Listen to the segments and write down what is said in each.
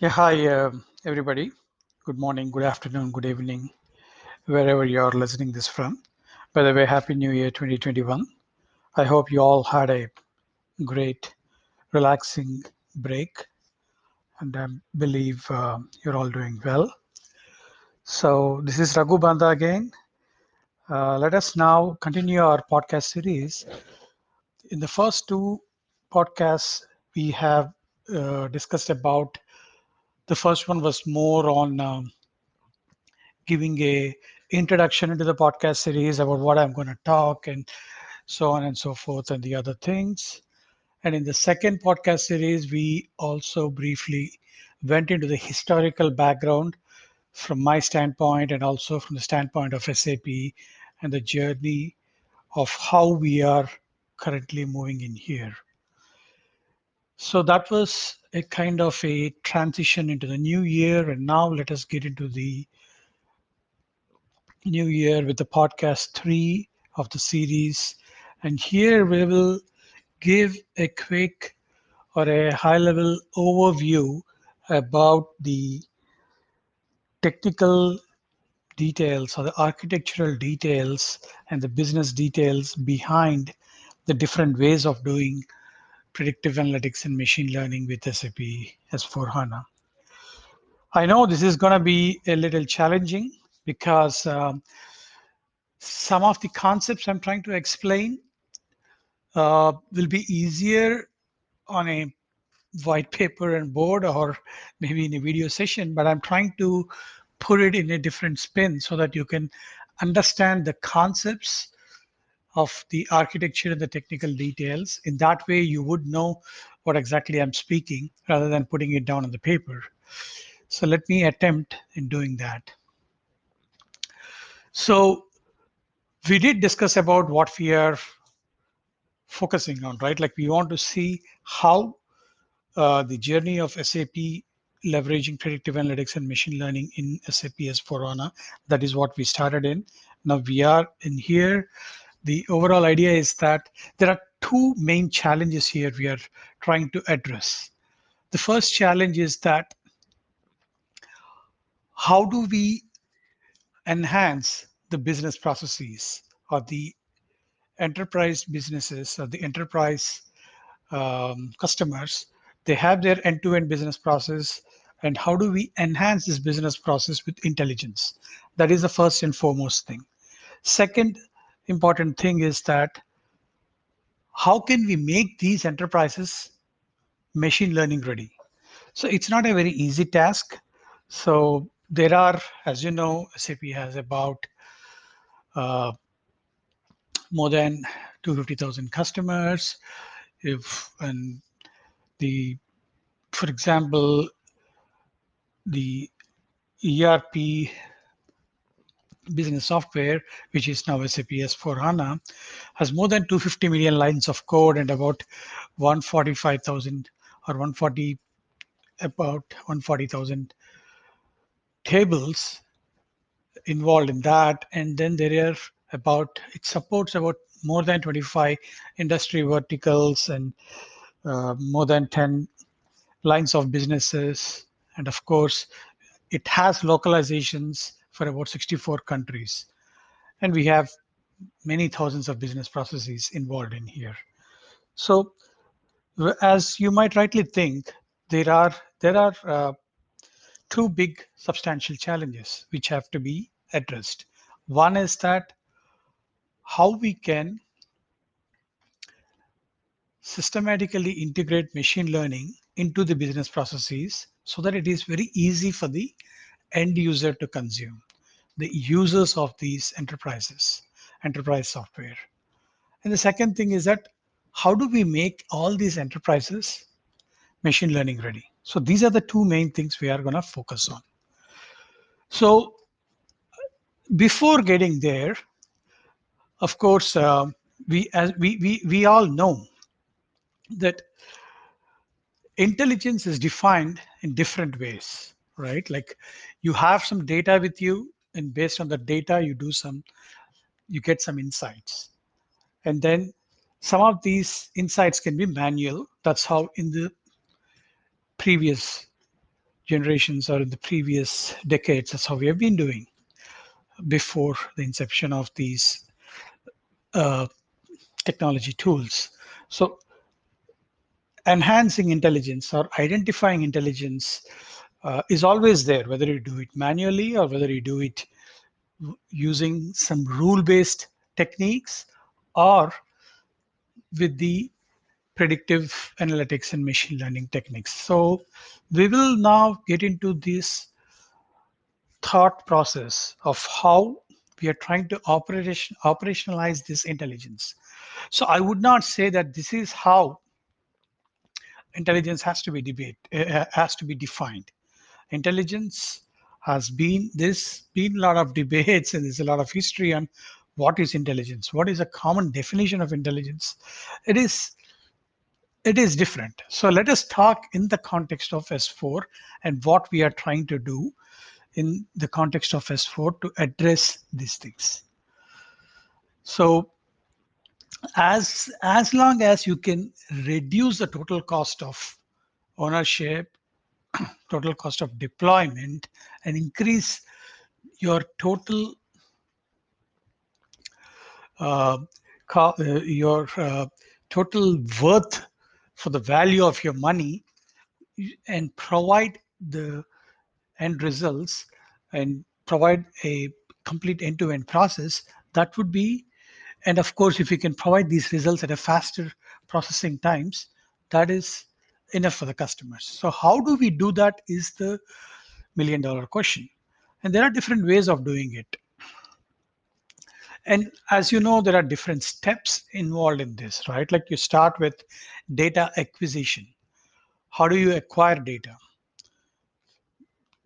Yeah, hi, uh, everybody. Good morning, good afternoon, good evening, wherever you're listening this from. By the way, Happy New Year 2021. I hope you all had a great, relaxing break, and I believe uh, you're all doing well. So, this is Raghu Banda again. Uh, let us now continue our podcast series. In the first two podcasts, we have uh, discussed about the first one was more on um, giving a introduction into the podcast series about what I'm going to talk and so on and so forth and the other things. And in the second podcast series, we also briefly went into the historical background from my standpoint and also from the standpoint of SAP and the journey of how we are currently moving in here. So that was a kind of a transition into the new year. And now let us get into the new year with the podcast three of the series. And here we will give a quick or a high level overview about the technical details or the architectural details and the business details behind the different ways of doing predictive analytics and machine learning with SAP S4 HANA. I know this is going to be a little challenging because um, some of the concepts I'm trying to explain uh, will be easier on a white paper and board or maybe in a video session, but I'm trying to put it in a different spin so that you can understand the concepts of the architecture and the technical details. In that way, you would know what exactly I'm speaking rather than putting it down on the paper. So let me attempt in doing that. So we did discuss about what we are focusing on, right? Like we want to see how uh, the journey of SAP leveraging predictive analytics and machine learning in SAP S4HANA. That is what we started in. Now we are in here. The overall idea is that there are two main challenges here we are trying to address. The first challenge is that how do we enhance the business processes or the enterprise businesses or the enterprise um, customers? They have their end-to-end business process and how do we enhance this business process with intelligence? That is the first and foremost thing. Second important thing is that how can we make these enterprises machine learning ready? So it's not a very easy task. So there are as you know sap has about uh, more than 250,000 customers. If and the for example the ERP business software, which is now SAP S4 HANA, has more than 250 million lines of code and about 145,000 or 140 about 140,000 tables involved in that. And then there are about it supports about more than 25 industry verticals and uh, more than 10 lines of businesses. And of course, it has localizations for about 64 countries. And we have many thousands of business processes involved in here. So as you might rightly think, there are there are uh, two big substantial challenges which have to be addressed. One is that how we can systematically integrate machine learning into the business processes so that it is very easy for the end user to consume, the users of these enterprises, enterprise software. And the second thing is that how do we make all these enterprises machine learning ready? So these are the two main things we are going to focus on. So before getting there, of course, uh, we, as we, we, we all know that intelligence is defined in different ways, right? Like you have some data with you, and based on the data, you do some, you get some insights. And then some of these insights can be manual. That's how in the previous generations or in the previous decades. That's how we have been doing before the inception of these uh, technology tools. So enhancing intelligence or identifying intelligence uh, is always there, whether you do it manually or whether you do it using some rule-based techniques or with the predictive analytics and machine learning techniques. So we will now get into this thought process of how we are trying to operation, operationalize this intelligence. So I would not say that this is how intelligence has to be debate uh, has to be defined. Intelligence has been this been a lot of debates and there's a lot of history on what is intelligence what is a common definition of intelligence. It is it is different. So let us talk in the context of s4 and what we are trying to do in the context of s4 to address these things. So as as long as you can reduce the total cost of ownership total cost of deployment and increase your total uh, uh, your uh, total worth for the value of your money and provide the end results and provide a complete end-to-end process that would be and of course if you can provide these results at a faster processing times that is enough for the customers. So how do we do that is the million dollar question. And there are different ways of doing it. And as you know, there are different steps involved in this, right? Like you start with data acquisition. How do you acquire data?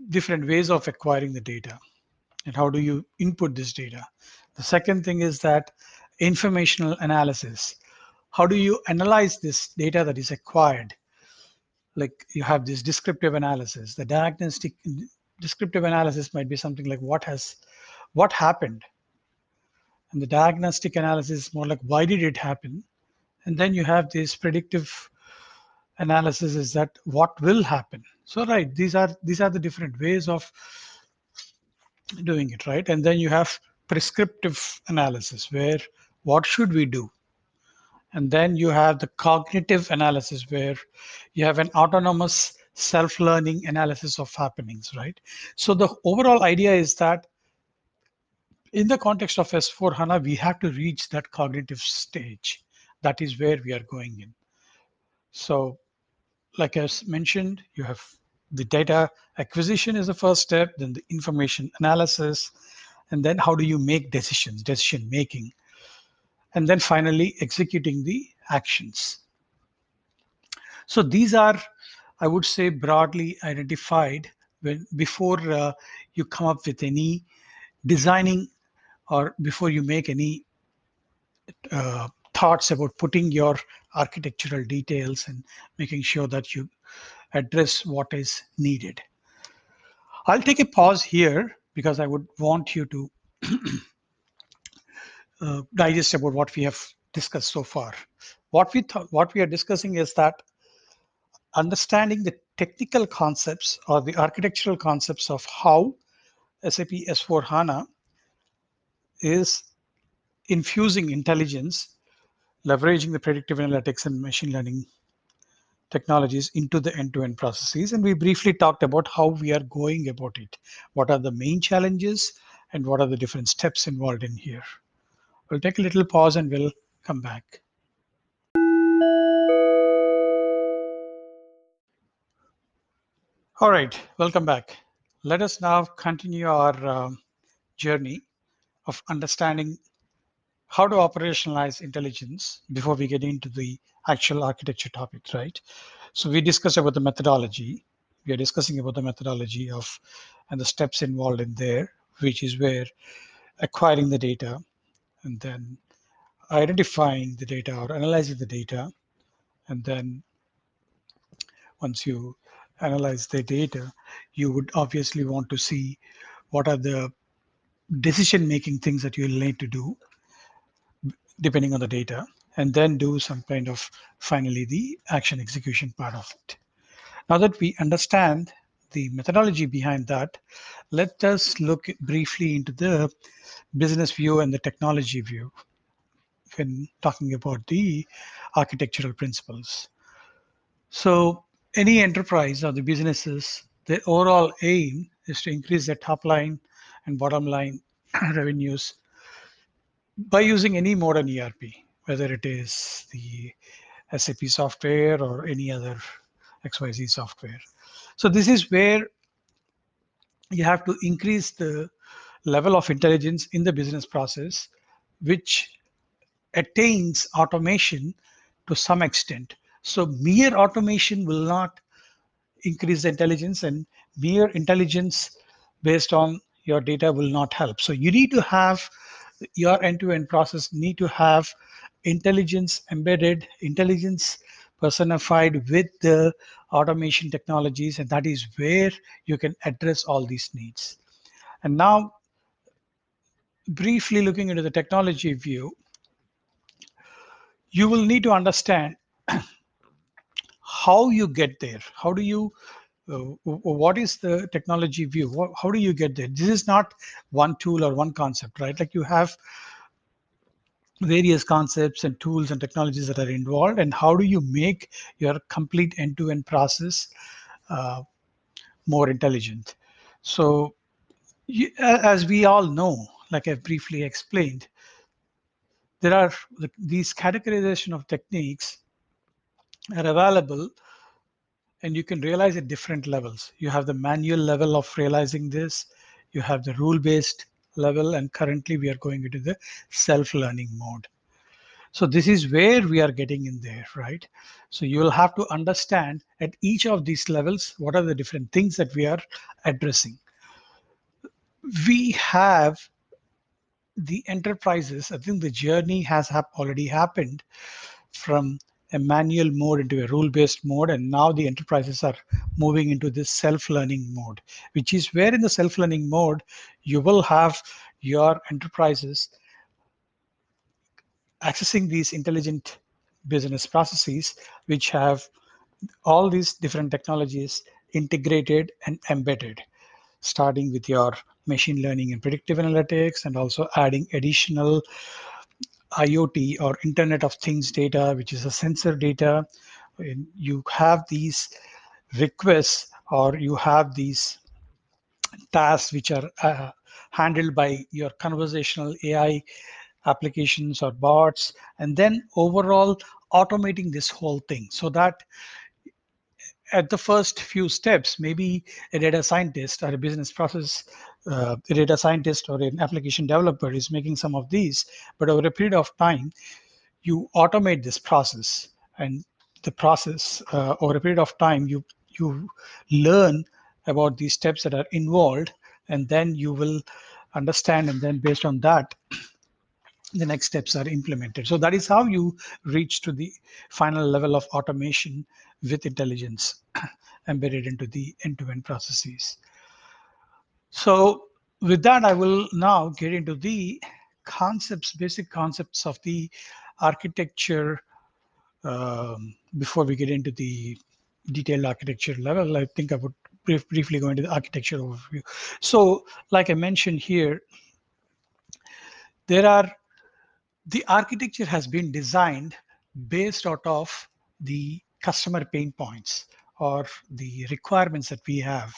Different ways of acquiring the data. And how do you input this data? The second thing is that informational analysis. How do you analyze this data that is acquired? Like you have this descriptive analysis. The diagnostic descriptive analysis might be something like what has what happened? And the diagnostic analysis is more like why did it happen? And then you have this predictive analysis is that what will happen? So right these are these are the different ways of doing it right? And then you have prescriptive analysis where what should we do and then you have the cognitive analysis where you have an autonomous self-learning analysis of happenings, right? So the overall idea is that in the context of S4 HANA, we have to reach that cognitive stage. That is where we are going in. So like I mentioned, you have the data acquisition is the first step, then the information analysis, and then how do you make decisions, decision making and then finally executing the actions. So these are, I would say, broadly identified when before uh, you come up with any designing or before you make any uh, thoughts about putting your architectural details and making sure that you address what is needed. I'll take a pause here because I would want you to uh, digest about what we have discussed so far. What we th- what we are discussing is that understanding the technical concepts or the architectural concepts of how SAP S4 HANA is infusing intelligence, leveraging the predictive analytics and machine learning technologies into the end-to-end processes. And we briefly talked about how we are going about it. What are the main challenges and what are the different steps involved in here. We'll take a little pause and we'll come back. All right, welcome back. Let us now continue our um, journey of understanding how to operationalize intelligence before we get into the actual architecture topic, right? So we discussed about the methodology. We are discussing about the methodology of and the steps involved in there, which is where acquiring the data, and then identifying the data or analyzing the data. And then once you analyze the data, you would obviously want to see what are the decision making things that you'll need to do depending on the data and then do some kind of finally the action execution part of it. Now that we understand the methodology behind that, let us look briefly into the business view and the technology view when talking about the architectural principles. So any enterprise or the businesses, the overall aim is to increase their top line and bottom line revenues by using any modern ERP, whether it is the SAP software or any other XYZ software. So this is where you have to increase the level of intelligence in the business process, which attains automation to some extent. So mere automation will not increase the intelligence and mere intelligence based on your data will not help. So you need to have your end-to-end process need to have intelligence embedded, intelligence personified with the automation technologies, and that is where you can address all these needs. And now, briefly looking into the technology view, you will need to understand how you get there. How do you, uh, what is the technology view? How do you get there? This is not one tool or one concept, right? Like you have various concepts and tools and technologies that are involved and how do you make your complete end-to-end process uh, more intelligent? So you, as we all know like i've briefly explained there are these categorization of techniques are available and you can realize at different levels. You have the manual level of realizing this. You have the rule based level and currently we are going into the self-learning mode. So this is where we are getting in there, right? So you will have to understand at each of these levels, what are the different things that we are addressing. We have the enterprises, I think the journey has already happened from a manual mode into a rule-based mode and now the enterprises are moving into this self-learning mode which is where in the self-learning mode you will have your enterprises accessing these intelligent business processes which have all these different technologies integrated and embedded starting with your machine learning and predictive analytics and also adding additional IoT or Internet of Things data, which is a sensor data, you have these requests or you have these tasks which are uh, handled by your conversational AI applications or bots, and then overall automating this whole thing so that at the first few steps, maybe a data scientist or a business process uh, a data scientist or an application developer is making some of these, but over a period of time, you automate this process, and the process uh, over a period of time, you you learn about these steps that are involved, and then you will understand, and then based on that, the next steps are implemented. So that is how you reach to the final level of automation with intelligence embedded into the end-to-end processes. So with that, I will now get into the concepts, basic concepts of the architecture um, before we get into the detailed architecture level. I think I would brief, briefly go into the architecture overview. So like I mentioned here, there are the architecture has been designed based out of the customer pain points or the requirements that we have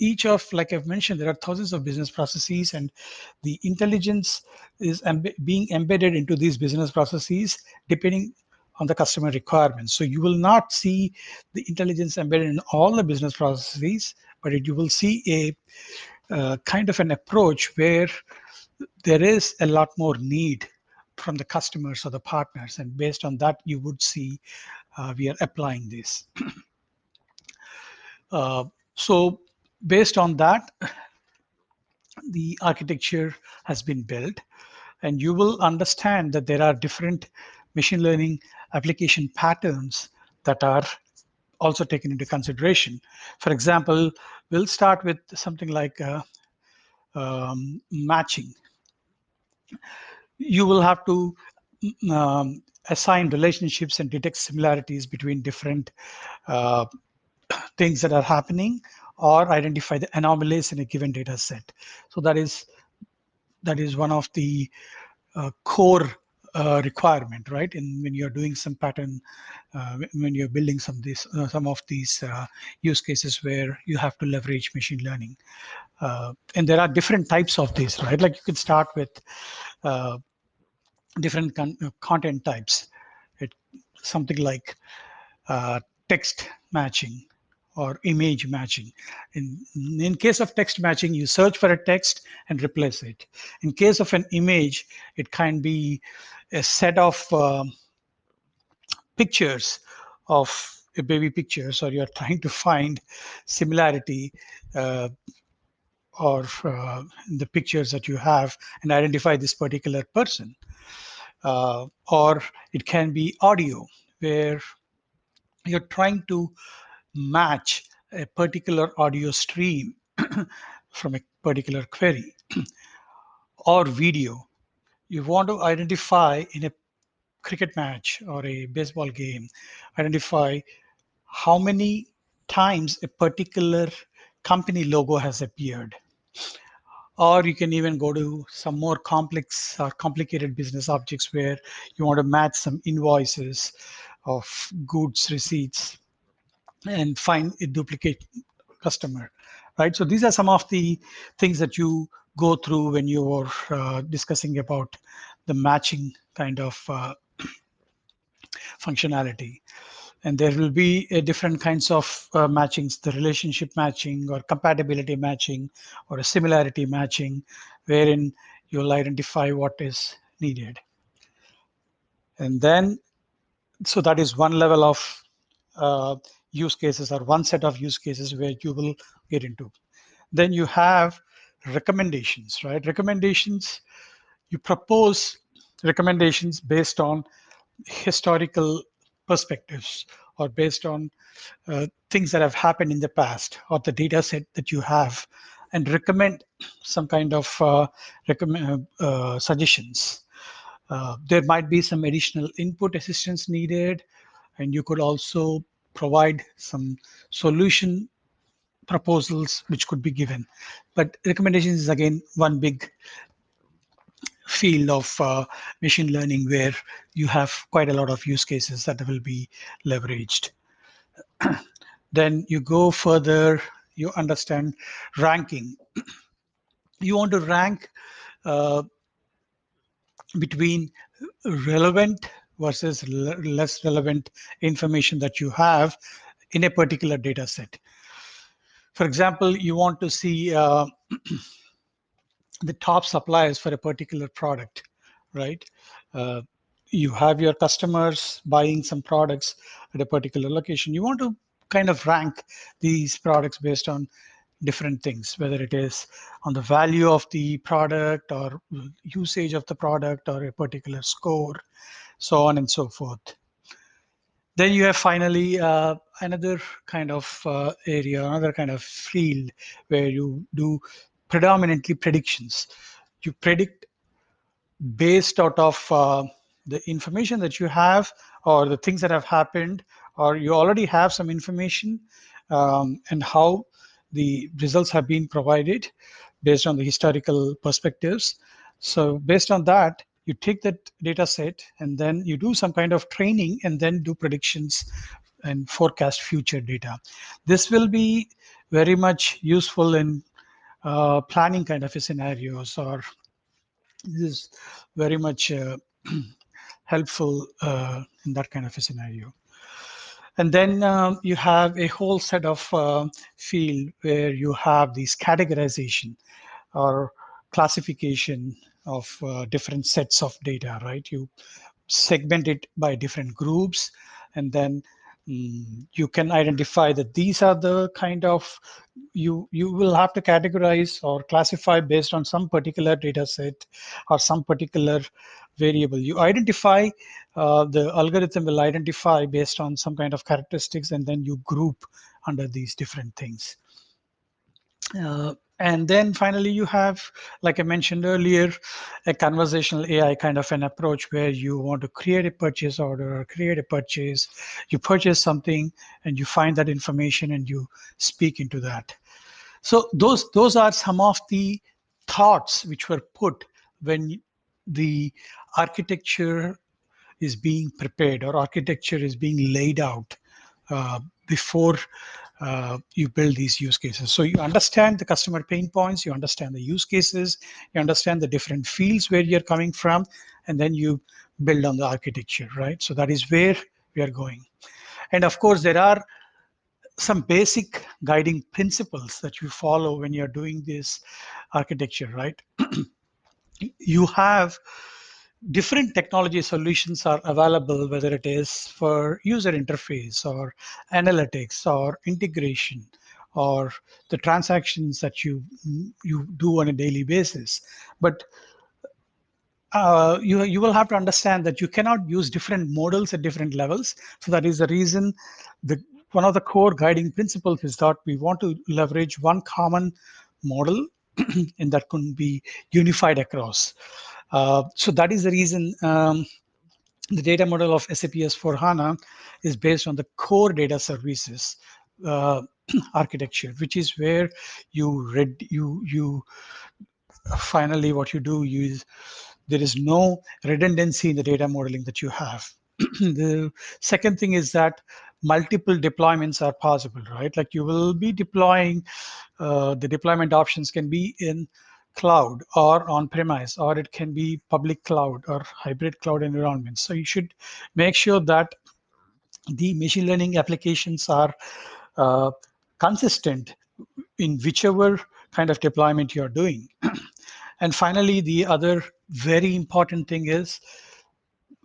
each of like i've mentioned there are thousands of business processes and the intelligence is being embedded into these business processes depending on the customer requirements. So you will not see the intelligence embedded in all the business processes but it, you will see a uh, kind of an approach where there is a lot more need from the customers or the partners and based on that you would see uh, we are applying this. Uh, so based on that the architecture has been built and you will understand that there are different machine learning application patterns that are also taken into consideration. For example, we'll start with something like uh, um, matching you will have to um, assign relationships and detect similarities between different uh, things that are happening or identify the anomalies in a given data set. So that is that is one of the uh, core uh, requirement, right? And when you're doing some pattern, uh, when you're building some of these uh, some of these uh, use cases where you have to leverage machine learning, uh, and there are different types of these, right? Like you can start with different con content types. It something like text matching or image matching. In, in case of text matching, you search for a text and replace it. In case of an image, it can be a set of uh, pictures of a baby pictures, or you're trying to find similarity uh, or uh, the pictures that you have and identify this particular person. Uh, or it can be audio, where you're trying to match a particular audio stream from a particular query or video. You want to identify in a cricket match or a baseball game, identify how many times a particular company logo has appeared. Or you can even go to some more complex or complicated business objects where you want to match some invoices of goods receipts and find a duplicate customer, right? So these are some of the things that you go through when you're uh, discussing about the matching kind of uh, functionality. And there will be a different kinds of uh, matchings, the relationship matching or compatibility matching or a similarity matching, wherein you'll identify what is needed. And then, so that is one level of uh, use cases or one set of use cases where you will get into. Then you have recommendations, right? Recommendations, you propose recommendations based on historical perspectives or based on uh, things that have happened in the past or the data set that you have and recommend some kind of uh, recommend, uh, suggestions. Uh, there might be some additional input assistance needed and you could also provide some solution proposals which could be given. But recommendations is again one big field of uh, machine learning where you have quite a lot of use cases that will be leveraged. then you go further, you understand ranking. you want to rank uh, between relevant versus less relevant information that you have in a particular data set. For example, you want to see uh, the top suppliers for a particular product, right? Uh, you have your customers buying some products at a particular location. You want to kind of rank these products based on different things, whether it is on the value of the product or usage of the product or a particular score so on and so forth. Then you have finally uh, another kind of uh, area, another kind of field where you do predominantly predictions. You predict based out of uh, the information that you have or the things that have happened, or you already have some information um, and how the results have been provided based on the historical perspectives. So based on that, you take that data set and then you do some kind of training and then do predictions and forecast future data. This will be very much useful in uh, planning kind of scenarios or this is very much uh, helpful uh, in that kind of a scenario. And then um, you have a whole set of uh, field where you have these categorization or classification of uh, different sets of data, right? You segment it by different groups, and then um, you can identify that these are the kind of you you will have to categorize or classify based on some particular data set or some particular variable. You identify uh, the algorithm will identify based on some kind of characteristics, and then you group under these different things. Uh, and then finally you have like i mentioned earlier a conversational ai kind of an approach where you want to create a purchase order or create a purchase. You purchase something and you find that information and you speak into that. So those those are some of the thoughts which were put when the architecture is being prepared or architecture is being laid out before uh, you build these use cases. So you understand the customer pain points, you understand the use cases, you understand the different fields where you're coming from, and then you build on the architecture, right? So that is where we are going. And of course, there are some basic guiding principles that you follow when you're doing this architecture, right? you have different technology solutions are available, whether it is for user interface or analytics or integration or the transactions that you you do on a daily basis. But uh, you you will have to understand that you cannot use different models at different levels. So that is the reason the one of the core guiding principles is that we want to leverage one common model and that can be unified across. Uh, so that is the reason um, the data model of SAP S4HANA is based on the core data services uh, architecture, which is where you read you you finally what you do is there is no redundancy in the data modeling that you have. the second thing is that multiple deployments are possible, right? Like you will be deploying, uh, the deployment options can be in cloud or on premise, or it can be public cloud or hybrid cloud environments. So you should make sure that the machine learning applications are uh, consistent in whichever kind of deployment you're doing. and finally, the other very important thing is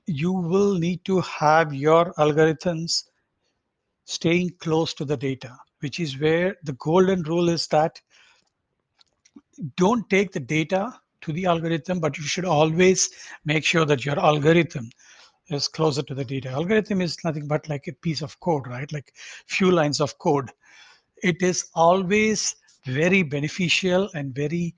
you will need to have your algorithms staying close to the data, which is where the golden rule is that don't take the data to the algorithm, but you should always make sure that your algorithm is closer to the data. Algorithm is nothing but like a piece of code, right? Like few lines of code. It is always very beneficial and very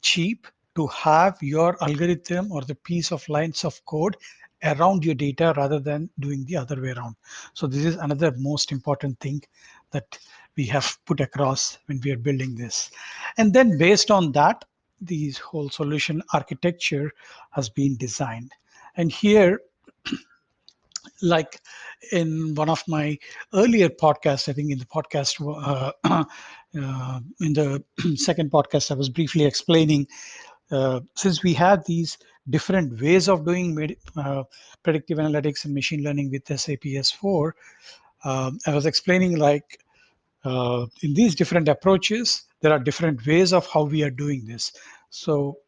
cheap to have your algorithm or the piece of lines of code around your data rather than doing the other way around. So this is another most important thing that we have put across when we are building this. And then based on that, the whole solution architecture has been designed. And here, like in one of my earlier podcasts, I think in the podcast, uh, uh, in the second podcast, I was briefly explaining, uh, since we have these different ways of doing uh, predictive analytics and machine learning with SAP S4, um, I was explaining like uh, in these different approaches, there are different ways of how we are doing this. So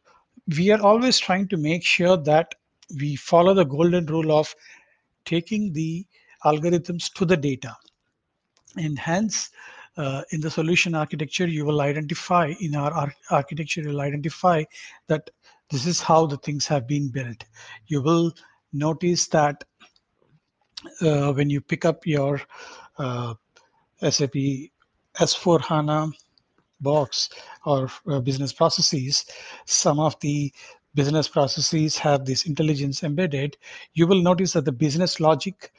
we are always trying to make sure that we follow the golden rule of taking the algorithms to the data. And hence, uh, in the solution architecture, you will identify, in our ar architecture, you'll identify that this is how the things have been built. You will notice that uh, when you pick up your uh, SAP S4 HANA box or uh, business processes, some of the business processes have this intelligence embedded. You will notice that the business logic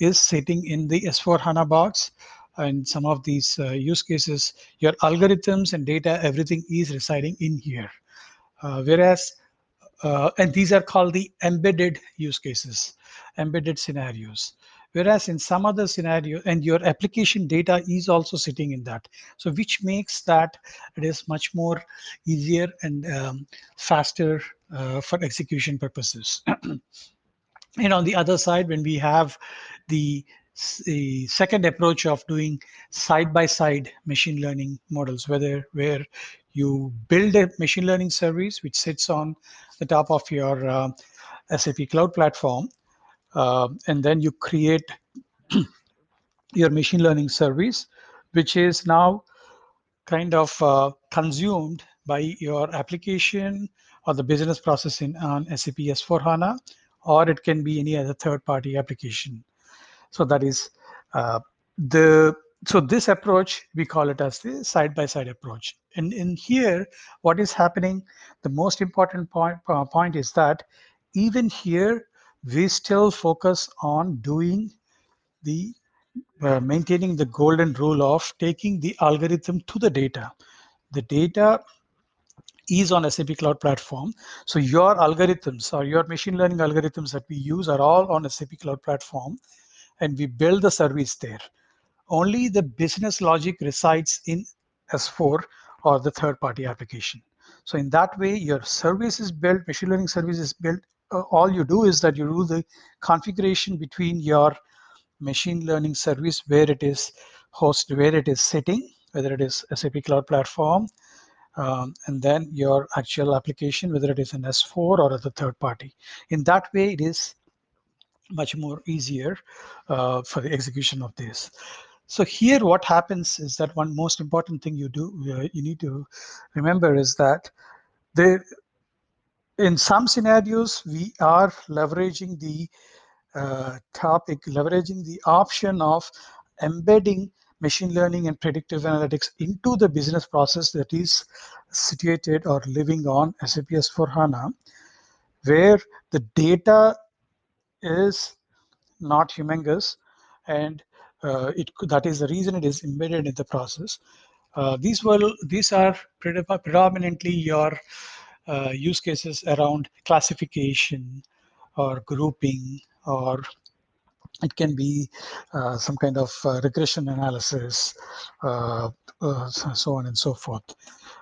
is sitting in the S4 HANA box. And some of these uh, use cases, your algorithms and data, everything is residing in here. Uh, whereas, uh, and these are called the embedded use cases, embedded scenarios whereas in some other scenario and your application data is also sitting in that. So which makes that it is much more easier and um, faster uh, for execution purposes. And on the other side when we have the the second approach of doing side-by-side machine learning models, whether where you build a machine learning service which sits on the top of your uh, SAP cloud platform, and then you create your machine learning service, which is now kind of uh, consumed by your application or the business process in on SAP S4HANA, or it can be any other third-party application. So that is uh, the so this approach, we call it as the side-by-side approach. And in here, what is happening, the most important point, uh, point is that even here, we still focus on doing the uh, maintaining the golden rule of taking the algorithm to the data. The data is on SAP Cloud Platform. So your algorithms or your machine learning algorithms that we use are all on SAP Cloud Platform and we build the service there. Only the business logic resides in S4 or the third party application. So in that way, your service is built, machine learning service is built. Uh, all you do is that you do the configuration between your machine learning service where it is hosted, where it is sitting, whether it is SAP Cloud Platform, um, and then your actual application, whether it is an S4 or a third party. In that way, it is much more easier uh, for the execution of this. So here what happens is that one most important thing you do, uh, you need to remember is that there, in some scenarios, we are leveraging the uh, topic, leveraging the option of embedding machine learning and predictive analytics into the business process that is situated or living on SAP S4HANA, where the data is not humongous and uh, it that is the reason it is embedded in the process. Uh, these will these are predominantly your use cases around classification or grouping or it can be uh, some kind of uh, regression analysis, uh, uh so on and so forth.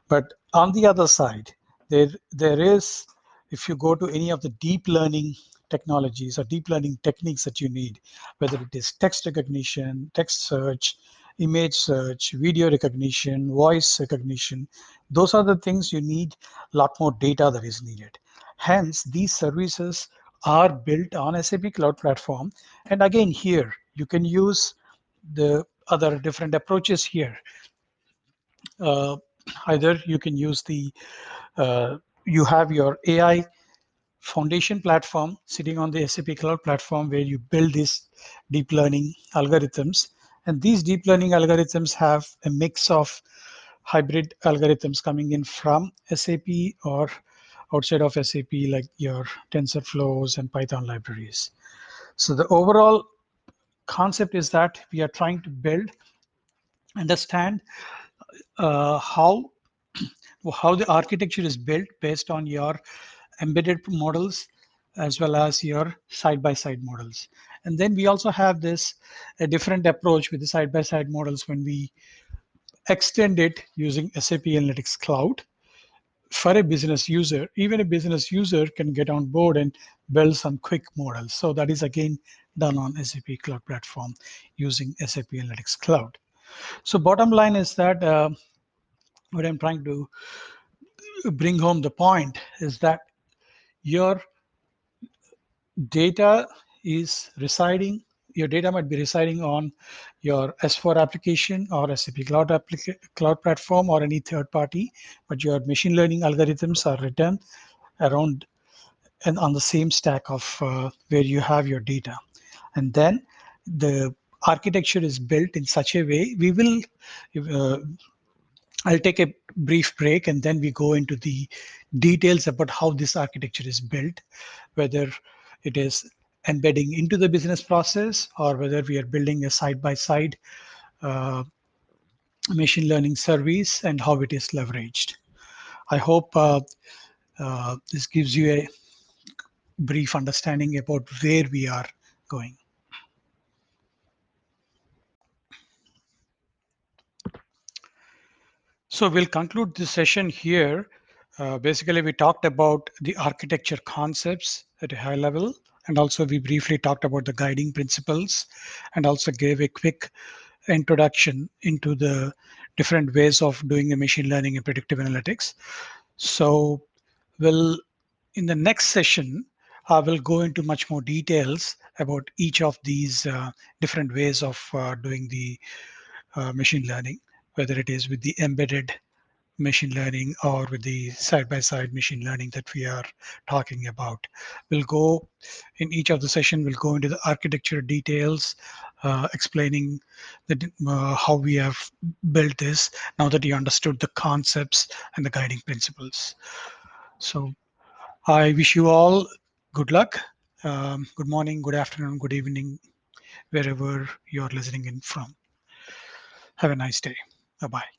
But on the other side, there there is, if you go to any of the deep learning technologies or deep learning techniques that you need, whether it is text recognition, text search, image search, video recognition, voice recognition, those are the things you need a lot more data that is needed. Hence, these services are built on SAP Cloud Platform. And again, here you can use the other different approaches here. Uh, either you can use the, uh, you have your AI foundation platform sitting on the SAP Cloud Platform where you build these deep learning algorithms. And these deep learning algorithms have a mix of hybrid algorithms coming in from SAP or outside of SAP, like your TensorFlows and Python libraries. So the overall concept is that we are trying to build, understand uh, how how the architecture is built based on your embedded models as well as your side-by-side -side models. And then we also have this a different approach with the side-by-side models when we extend it using SAP Analytics Cloud for a business user, even a business user can get on board and build some quick models. So that is again done on SAP Cloud Platform using SAP Analytics Cloud. So bottom line is that uh, what I'm trying to bring home the point is that your data is residing your data might be residing on your S4 application or SAP Cloud, applica- Cloud Platform or any third party, but your machine learning algorithms are written around and on the same stack of uh, where you have your data. And then the architecture is built in such a way, we will, uh, I'll take a brief break and then we go into the details about how this architecture is built, whether it is embedding into the business process or whether we are building a side-by-side uh, machine learning service and how it is leveraged. I hope uh, uh, this gives you a brief understanding about where we are going. So we'll conclude this session here. Uh, basically, we talked about the architecture concepts at a high level and also we briefly talked about the guiding principles and also gave a quick introduction into the different ways of doing the machine learning and predictive analytics. So we'll, in the next session, I will go into much more details about each of these uh, different ways of uh, doing the uh, machine learning, whether it is with the embedded machine learning or with the side-by-side machine learning that we are talking about. We'll go in each of the session, we'll go into the architecture details, uh, explaining uh, how we have built this now that you understood the concepts and the guiding principles. So I wish you all good luck. Um, good morning, good afternoon, good evening, wherever you're listening in from. Have a nice day. Bye-bye.